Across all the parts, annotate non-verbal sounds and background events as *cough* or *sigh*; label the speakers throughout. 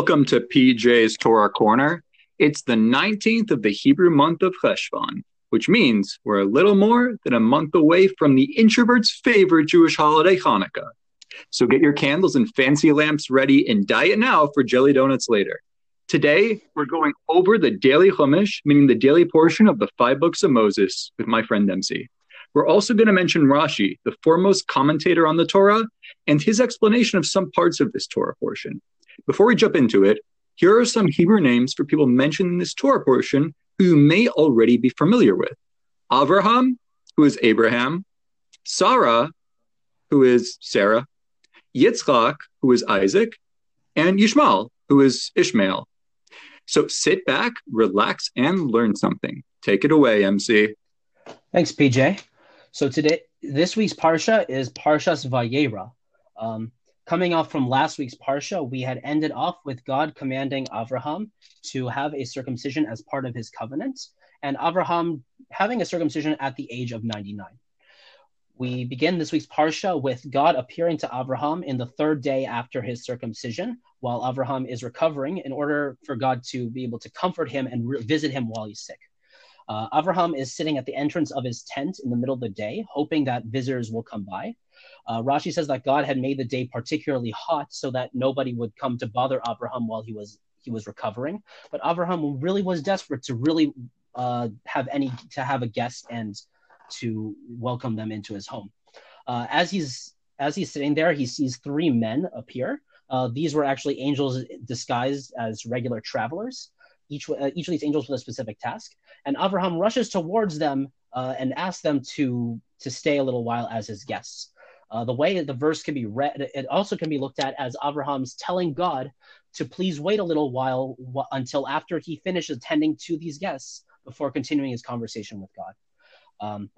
Speaker 1: Welcome to PJ's Torah Corner. It's the 19th of the Hebrew month of Cheshvan, which means we're a little more than a month away from the introvert's favorite Jewish holiday, Hanukkah. So get your candles and fancy lamps ready and diet now for jelly donuts later. Today, we're going over the daily Chumash, meaning the daily portion of the five books of Moses, with my friend Dempsey. We're also going to mention Rashi, the foremost commentator on the Torah, and his explanation of some parts of this Torah portion. Before we jump into it, here are some Hebrew names for people mentioned in this Torah portion who you may already be familiar with. Avraham, who is Abraham, Sarah, who is Sarah, Yitzchak, who is Isaac, and Yishmael, who is Ishmael. So sit back, relax, and learn something. Take it away, MC.
Speaker 2: Thanks, PJ. So today, this week's parsha is Parshas Vayera. Um, coming off from last week's parsha, we had ended off with God commanding Avraham to have a circumcision as part of his covenant, and Avraham having a circumcision at the age of 99. We begin this week's parsha with God appearing to Avraham in the third day after his circumcision, while Avraham is recovering, in order for God to be able to comfort him and re- visit him while he's sick. Uh, Avraham is sitting at the entrance of his tent in the middle of the day, hoping that visitors will come by. Uh, Rashi says that God had made the day particularly hot so that nobody would come to bother Abraham while he was he was recovering. But Abraham really was desperate to really uh, have any to have a guest and to welcome them into his home. Uh, as he's as he's sitting there, he sees three men appear. Uh, these were actually angels disguised as regular travelers each uh, each of these angels with a specific task. And Abraham rushes towards them uh, and asks them to to stay a little while as his guests. Uh, the way the verse can be read, it also can be looked at as Abraham's telling God to please wait a little while w- until after he finishes attending to these guests before continuing his conversation with God. Um,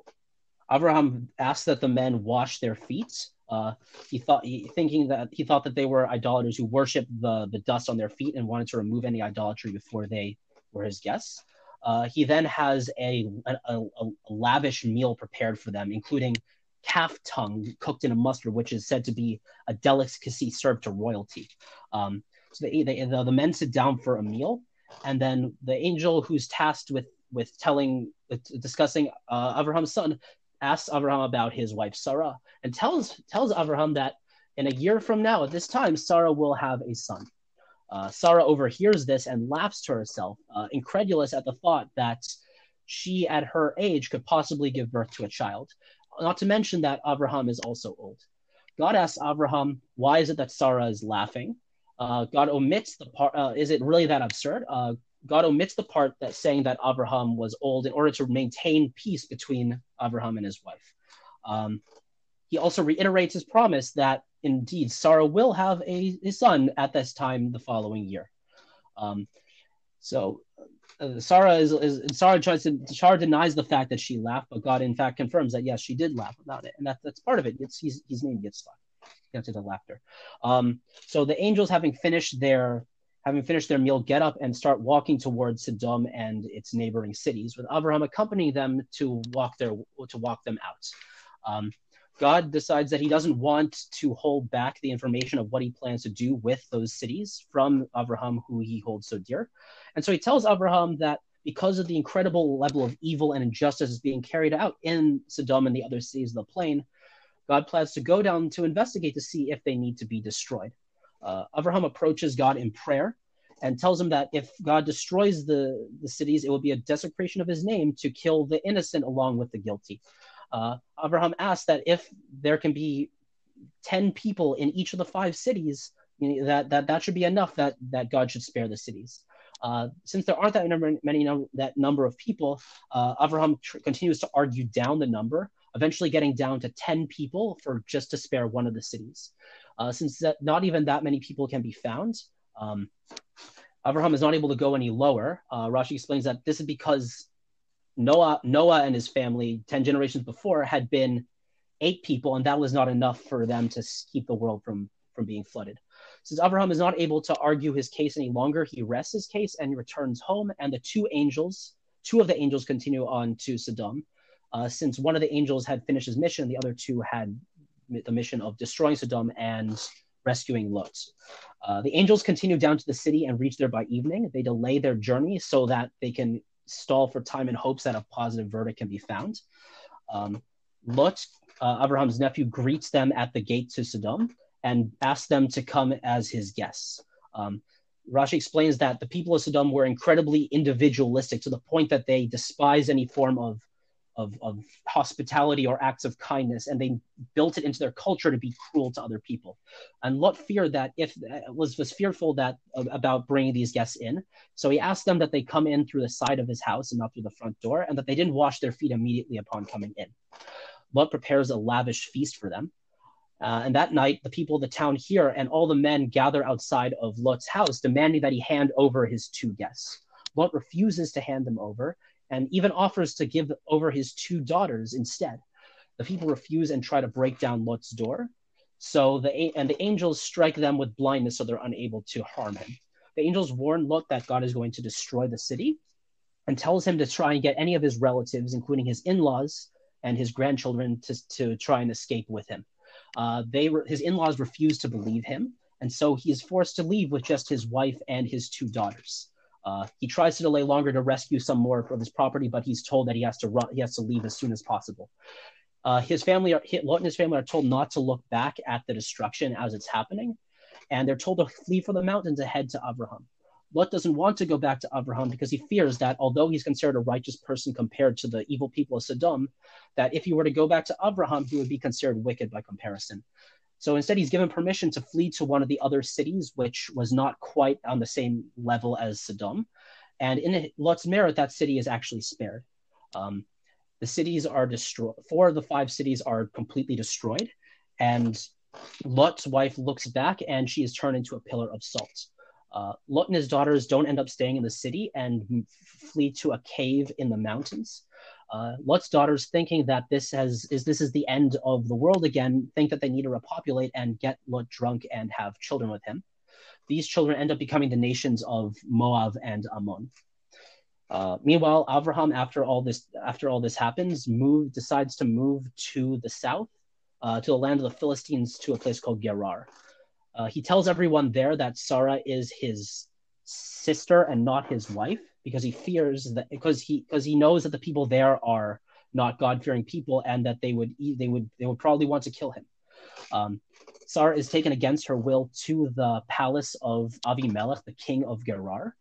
Speaker 2: Abraham asks that the men wash their feet uh, he thought, he, thinking that he thought that they were idolaters who worshipped the the dust on their feet and wanted to remove any idolatry before they were his guests. Uh, he then has a, a, a, lavish meal prepared for them, including calf tongue cooked in a mustard, which is said to be a delicacy served to royalty. Um, so they, they, the, the men sit down for a meal, and then the angel who's tasked with with telling, discussing uh, Abraham's son, asks Abraham about his wife Sarah and tells tells Abraham that in a year from now, at this time, Sarah will have a son. Uh, Sarah overhears this and laughs to herself, uh, incredulous at the thought that she, at her age, could possibly give birth to a child. Not to mention that Abraham is also old. God asks Abraham, "Why is it that Sarah is laughing?" Uh, God omits the part. Uh, is it really that absurd? Uh, God omits the part that saying that Abraham was old in order to maintain peace between Abraham and his wife. Um, he also reiterates his promise that indeed Sarah will have a, a son at this time the following year. Um, so uh, Sarah is, is Sarah tries to Sarah denies the fact that she laughed, but God in fact confirms that yes, she did laugh about it, and that, that's part of it. It's he's he's named Yitzchak. Into the laughter. Um, so the angels, having finished their having finished their meal, get up and start walking towards Sodom and its neighboring cities, with Abraham accompanying them to walk their to walk them out. Um, God decides that he doesn't want to hold back the information of what he plans to do with those cities from Abraham, who he holds so dear. And so he tells Abraham that because of the incredible level of evil and injustice being carried out in Sodom and the other cities of the plain, God plans to go down to investigate to see if they need to be destroyed. Uh, Abraham approaches God in prayer and tells him that if God destroys the, the cities, it will be a desecration of his name to kill the innocent along with the guilty. Uh, Abraham asks that if there can be 10 people in each of the five cities, you know, that, that that should be enough that, that God should spare the cities. Uh, since there aren't that number, many num- that number of people, uh, Abraham tr- continues to argue down the number, eventually getting down to 10 people for just to spare one of the cities. Uh, since that, not even that many people can be found, um, Abraham is not able to go any lower. Uh, Rashi explains that this is because Noah, Noah and his family, 10 generations before, had been eight people, and that was not enough for them to keep the world from, from being flooded. Since Abraham is not able to argue his case any longer, he rests his case and returns home. And the two angels, two of the angels, continue on to Sodom. Uh, since one of the angels had finished his mission, the other two had the mission of destroying Sodom and rescuing Lot. Uh, the angels continue down to the city and reach there by evening. They delay their journey so that they can stall for time in hopes that a positive verdict can be found. Um, Lot, uh, Abraham's nephew, greets them at the gate to Sodom and asks them to come as his guests. Um, Rashi explains that the people of Sodom were incredibly individualistic to the point that they despise any form of of, of hospitality or acts of kindness, and they built it into their culture to be cruel to other people. And Lot feared that if was was fearful that about bringing these guests in, so he asked them that they come in through the side of his house and not through the front door, and that they didn't wash their feet immediately upon coming in. Lot prepares a lavish feast for them. Uh, and that night, the people of the town hear, and all the men gather outside of Lot's house, demanding that he hand over his two guests. Lot refuses to hand them over, and even offers to give over his two daughters instead. The people refuse and try to break down Lot's door. So the and the angels strike them with blindness so they're unable to harm him. The angels warn Lot that God is going to destroy the city and tells him to try and get any of his relatives, including his in-laws and his grandchildren, to, to try and escape with him. Uh, they re- his in-laws refuse to believe him, and so he is forced to leave with just his wife and his two daughters. Uh, he tries to delay longer to rescue some more of his property, but he's told that he has to run. He has to leave as soon as possible. Uh, his family, Lot and his family, are told not to look back at the destruction as it's happening, and they're told to flee for the mountains ahead to Abraham. Lot doesn't want to go back to Abraham because he fears that although he's considered a righteous person compared to the evil people of Sodom, that if he were to go back to Abraham, he would be considered wicked by comparison. So instead, he's given permission to flee to one of the other cities, which was not quite on the same level as Sodom. And in Lot's merit, that city is actually spared. Um, the cities are destroyed. Four of the five cities are completely destroyed. And Lot's wife looks back and she is turned into a pillar of salt. Uh, Lot and his daughters don't end up staying in the city and flee to a cave in the mountains. Uh, Lot's daughters, thinking that this has is this is the end of the world again, think that they need to repopulate and get Lot drunk and have children with him. These children end up becoming the nations of Moab and Ammon. Uh, meanwhile, Avraham, after all this after all this happens, move decides to move to the south, uh, to the land of the Philistines, to a place called Gerar. Uh, he tells everyone there that Sarah is his sister and not his wife because he fears that because he because he knows that the people there are not God fearing people and that they would they would they would probably want to kill him. Um, Sarah is taken against her will to the palace of Avimelech, the king of Gerar.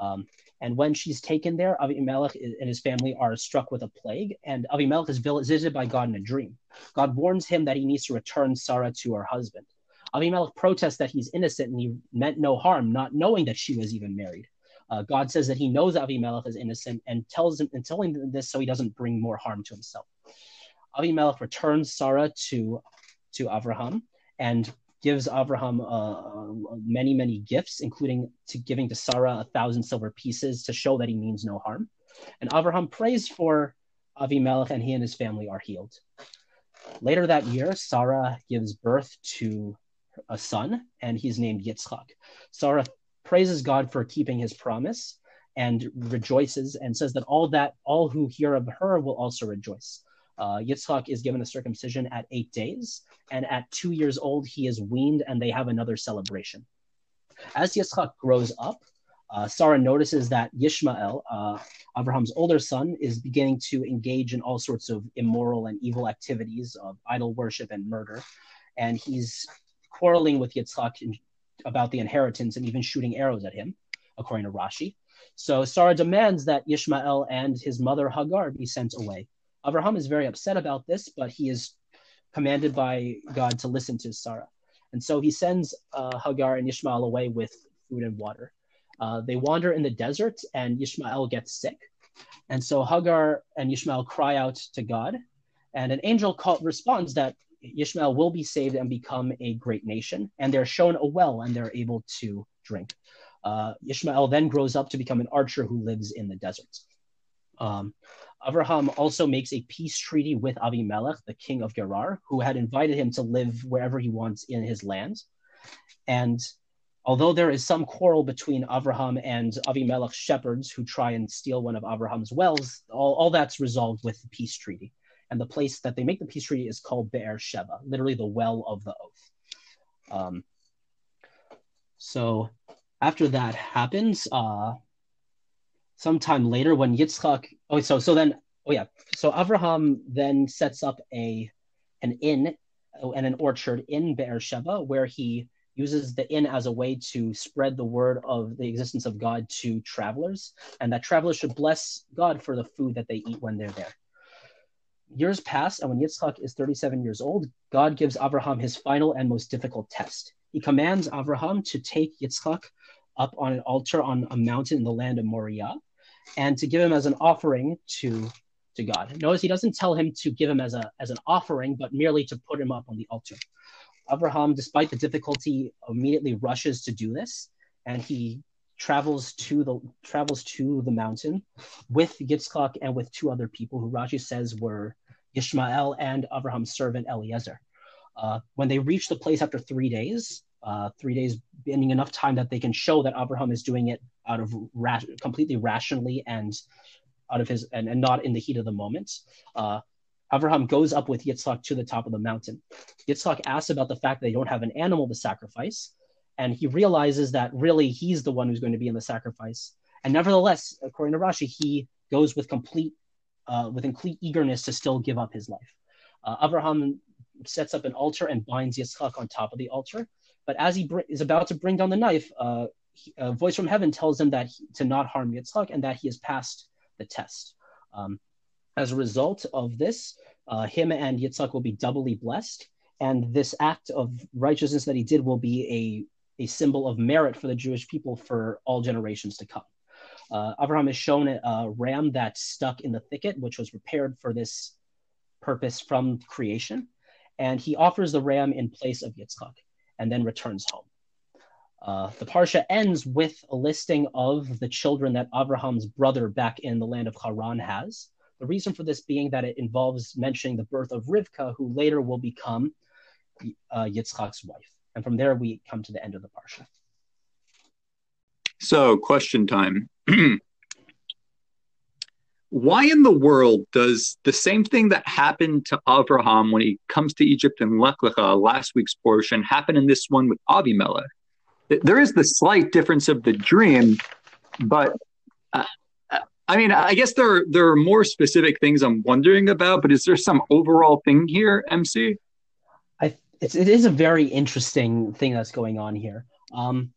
Speaker 2: Um, and when she's taken there, Avimelech and his family are struck with a plague, and Avimelech is visited by God in a dream. God warns him that he needs to return Sarah to her husband. Avimelech protests that he's innocent and he meant no harm, not knowing that she was even married. Uh, God says that he knows Avimelech is innocent and tells him and telling him this so he doesn't bring more harm to himself. Avimelech returns Sarah to to Avraham and gives Avraham uh, many many gifts, including to giving to Sarah a thousand silver pieces to show that he means no harm. And Avraham prays for Avimelech, and he and his family are healed. Later that year, Sarah gives birth to a son, and he's named Yitzchak. Sarah praises God for keeping his promise and rejoices and says that all that all who hear of her will also rejoice. Uh, Yitzchak is given a circumcision at eight days, and at two years old he is weaned, and they have another celebration. As Yitzchak grows up, uh, Sarah notices that Yishmael, uh, Abraham's older son, is beginning to engage in all sorts of immoral and evil activities of idol worship and murder, and he's quarreling with Yitzchak about the inheritance and even shooting arrows at him, according to Rashi. So Sarah demands that Ishmael and his mother Hagar be sent away. Abraham is very upset about this, but he is commanded by God to listen to Sarah. And so he sends uh, Hagar and Ishmael away with food and water. Uh, they wander in the desert, and Ishmael gets sick. And so Hagar and Ishmael cry out to God, and an angel call, responds that Ishmael will be saved and become a great nation. And they're shown a well and they're able to drink. Uh, Ishmael then grows up to become an archer who lives in the desert. Um, Abraham also makes a peace treaty with Avimelech, the king of Gerar, who had invited him to live wherever he wants in his land. And although there is some quarrel between Abraham and Avimelech's shepherds who try and steal one of Abraham's wells, all, all that's resolved with the peace treaty and the place that they make the peace treaty is called Be'er Sheva, literally the well of the oath. Um, So after that happens, uh, sometime later when Yitzchak, oh, so so then, oh yeah, so Abraham then sets up a an inn uh, and an orchard in Beersheba where he uses the inn as a way to spread the word of the existence of God to travelers, and that travelers should bless God for the food that they eat when they're there. Years pass, and when Yitzchak is 37 years old, God gives Abraham his final and most difficult test. He commands Abraham to take Yitzchak up on an altar on a mountain in the land of Moriah and to give him as an offering to to God. Notice he doesn't tell him to give him as a as an offering, but merely to put him up on the altar. Abraham, despite the difficulty, immediately rushes to do this, and he travels to the travels to the mountain with Yitzchak and with two other people who Rashi says were Ishmael and Abraham's servant Eliezer. Uh, when they reach the place after three days, uh, three days being enough time that they can show that Abraham is doing it out of ra- completely rationally and out of his and, and not in the heat of the moment. Uh, Abraham goes up with Yitzhak to the top of the mountain. Yitzhak asks about the fact that they don't have an animal to sacrifice, and he realizes that really he's the one who's going to be in the sacrifice. And nevertheless, according to Rashi, he goes with complete uh, with complete eagerness to still give up his life. Uh, Abraham sets up an altar and binds Yitzchak on top of the altar. But as he br- is about to bring down the knife, uh, he, a voice from heaven tells him that he, to not harm Yitzchak and that he has passed the test. Um, as a result of this, uh, him and Yitzchak will be doubly blessed, and this act of righteousness that he did will be a, symbol of merit for the Jewish people for all generations to come. Uh, Abraham is shown a ram that's stuck in the thicket, which was prepared for this purpose from creation, and he offers the ram in place of Yitzchak and then returns home. Uh, the Parsha ends with a listing of the children that Abraham's brother back in the land of Haran has. The reason for this being that it involves mentioning the birth of Rivka, who later will become uh, Yitzchak's wife. And from there, we come to the end of the Parsha.
Speaker 1: So, question time. *clears throat* Why in the world does the same thing that happened to Abraham when he comes to Egypt in Lech Lecha, last week's portion, happen in this one with Avimelech? there is the slight difference of the dream, but uh, I mean, I guess there are, there are more specific things I'm wondering about. But is there some overall thing here, MC?
Speaker 2: It's, it is a very interesting thing that's going on here. Um,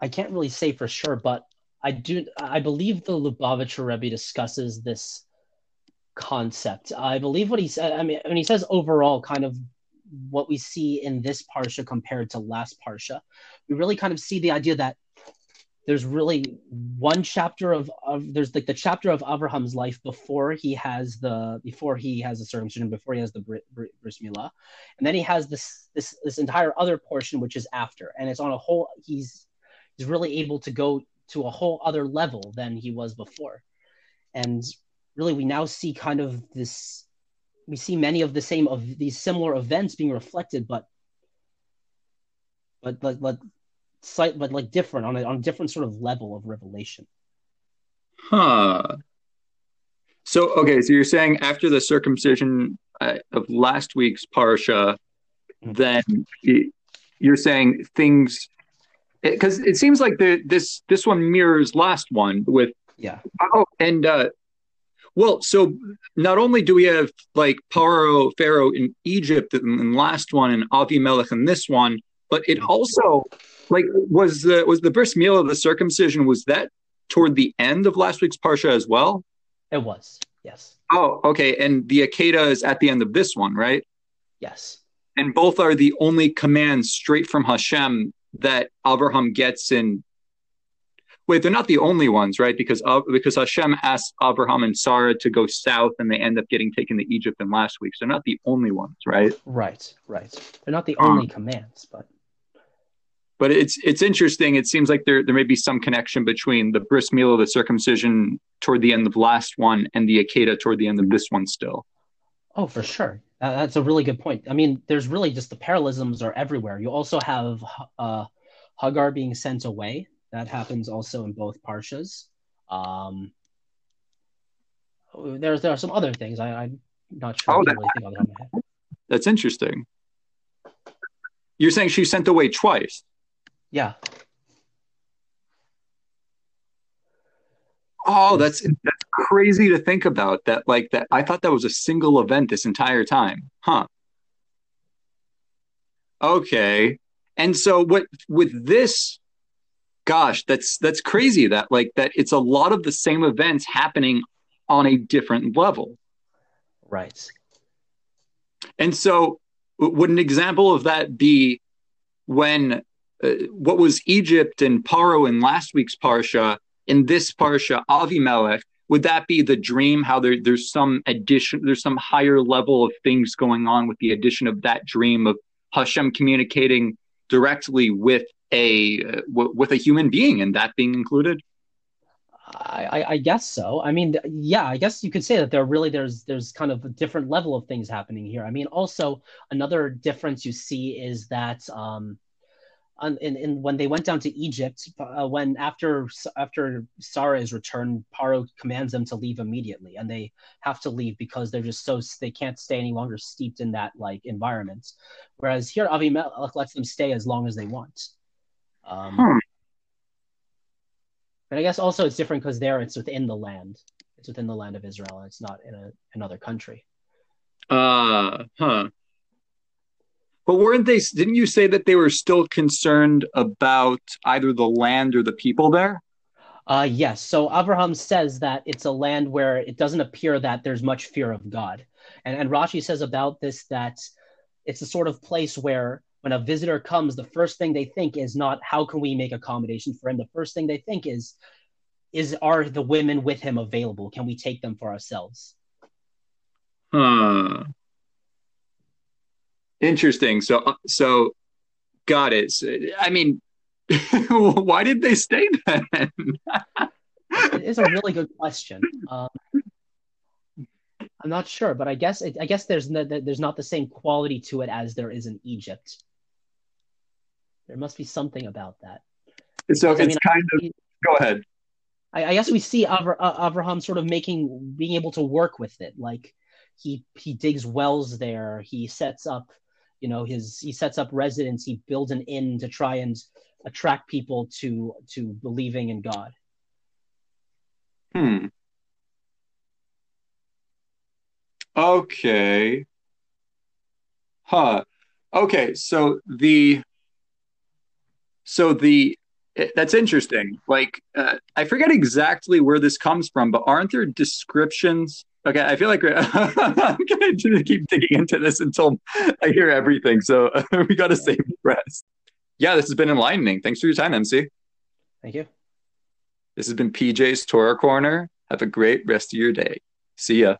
Speaker 2: I can't really say for sure, but I do. I believe the Lubavitcher Rebbe discusses this concept. I believe what he said. I mean, when he says overall, kind of what we see in this parsha compared to last parsha, we really kind of see the idea that there's really one chapter of, of there's like the chapter of Abraham's life before he has the before he has the circumcision before he has the bris milah, and then he has this this this entire other portion which is after, and it's on a whole he's he's really able to go to a whole other level than he was before, and really we now see kind of this we see many of the same of these similar events being reflected, but but but, but slight but like different on a on a different sort of level of revelation.
Speaker 1: Huh. So okay, so you're saying after the circumcision uh, of last week's parsha, mm-hmm. then you're saying things because it, it, seems like the this this one mirrors last one with
Speaker 2: yeah
Speaker 1: oh and uh well, so not only do we have like Paro Pharaoh in Egypt in the last one and Avimelech in this one, but it also like was the was the bris of the circumcision was that toward the end of last week's parsha as well?
Speaker 2: It was, yes.
Speaker 1: Oh, okay. And the Akedah is at the end of this one, right?
Speaker 2: Yes.
Speaker 1: And both are the only commands straight from Hashem that Abraham gets in Wait, they're not the only ones, right? Because uh, because Hashem asked Abraham and Sarah to go south, and they end up getting taken to Egypt in last week. So they're not the only ones, right?
Speaker 2: Right, right. They're not the only um, commands, but
Speaker 1: but it's it's interesting. It seems like there there may be some connection between the bris milah, the circumcision toward the end of last one, and the Akedah toward the end of this one. Still.
Speaker 2: Oh, for sure. Uh, that's a really good point. I mean, there's really just the parallelisms are everywhere. You also have uh, Hagar being sent away that happens also in both parshas. Um, there's there are some other things I, am not sure. Oh, that,
Speaker 1: really that's interesting. You're saying she sent away twice.
Speaker 2: Yeah.
Speaker 1: Oh, that's that's crazy to think about. That like that. I thought that was a single event this entire time. Huh. Okay. And so what with this gosh, that's that's crazy that like that it's a lot of the same events happening on a different level.
Speaker 2: Right.
Speaker 1: And so would an example of that be when uh, what was Egypt and Paro in last week's parsha in this parsha Avimelech would that be the dream how there, there's some addition there's some higher level of things going on with the addition of that dream of Hashem communicating directly with a uh, w- with a human being and that being included
Speaker 2: I, I, guess so. I mean, yeah, I guess you could say that there really there's there's kind of a different level of things happening here. I mean, also another difference you see is that um, in, in when they went down to Egypt, uh, when after after Sarah is returned, Paro commands them to leave immediately, and they have to leave because they're just so they can't stay any longer steeped in that like environment. Whereas here, Avimelech lets them stay as long as they want. Um, hmm. But I guess also it's different because there it's within the land. It's within the land of Israel, and it's not in a, another country.
Speaker 1: Uh huh. But weren't they? Didn't you say that they were still concerned about either the land or the people there?
Speaker 2: Uh, yes. So Abraham says that it's a land where it doesn't appear that there's much fear of God, and and Rashi says about this that it's a sort of place where when a visitor comes, the first thing they think is not how can we make accommodation for him. The first thing they think is is are the women with him available? Can we take them for ourselves?
Speaker 1: Huh. Interesting. So, uh, so got it. I mean, *laughs* why did they stay then?
Speaker 2: it is a really good question. Um, I'm not sure, but I guess it, I guess there's no, there's not the same quality to it as there is in Egypt. There must be something about that.
Speaker 1: So it's I mean, kind of. Go ahead.
Speaker 2: I, I guess we see Avra, uh, Avraham sort of making being able to work with it. Like he he digs wells there. He sets up you know his he sets up residence he builds an inn to try and attract people to to believing in god.
Speaker 1: Hmm. Okay. Huh. Okay so the so the that's interesting. Like uh, i forget exactly where this comes from but aren't there descriptions Okay, I feel like *laughs* I'm going to keep digging into this until I hear everything. So *laughs* we got to save the rest. Yeah, this has been enlightening. Thanks for your time, MC.
Speaker 2: Thank you.
Speaker 1: This has been PJ's Torah Corner. Have a great rest of your day. See ya.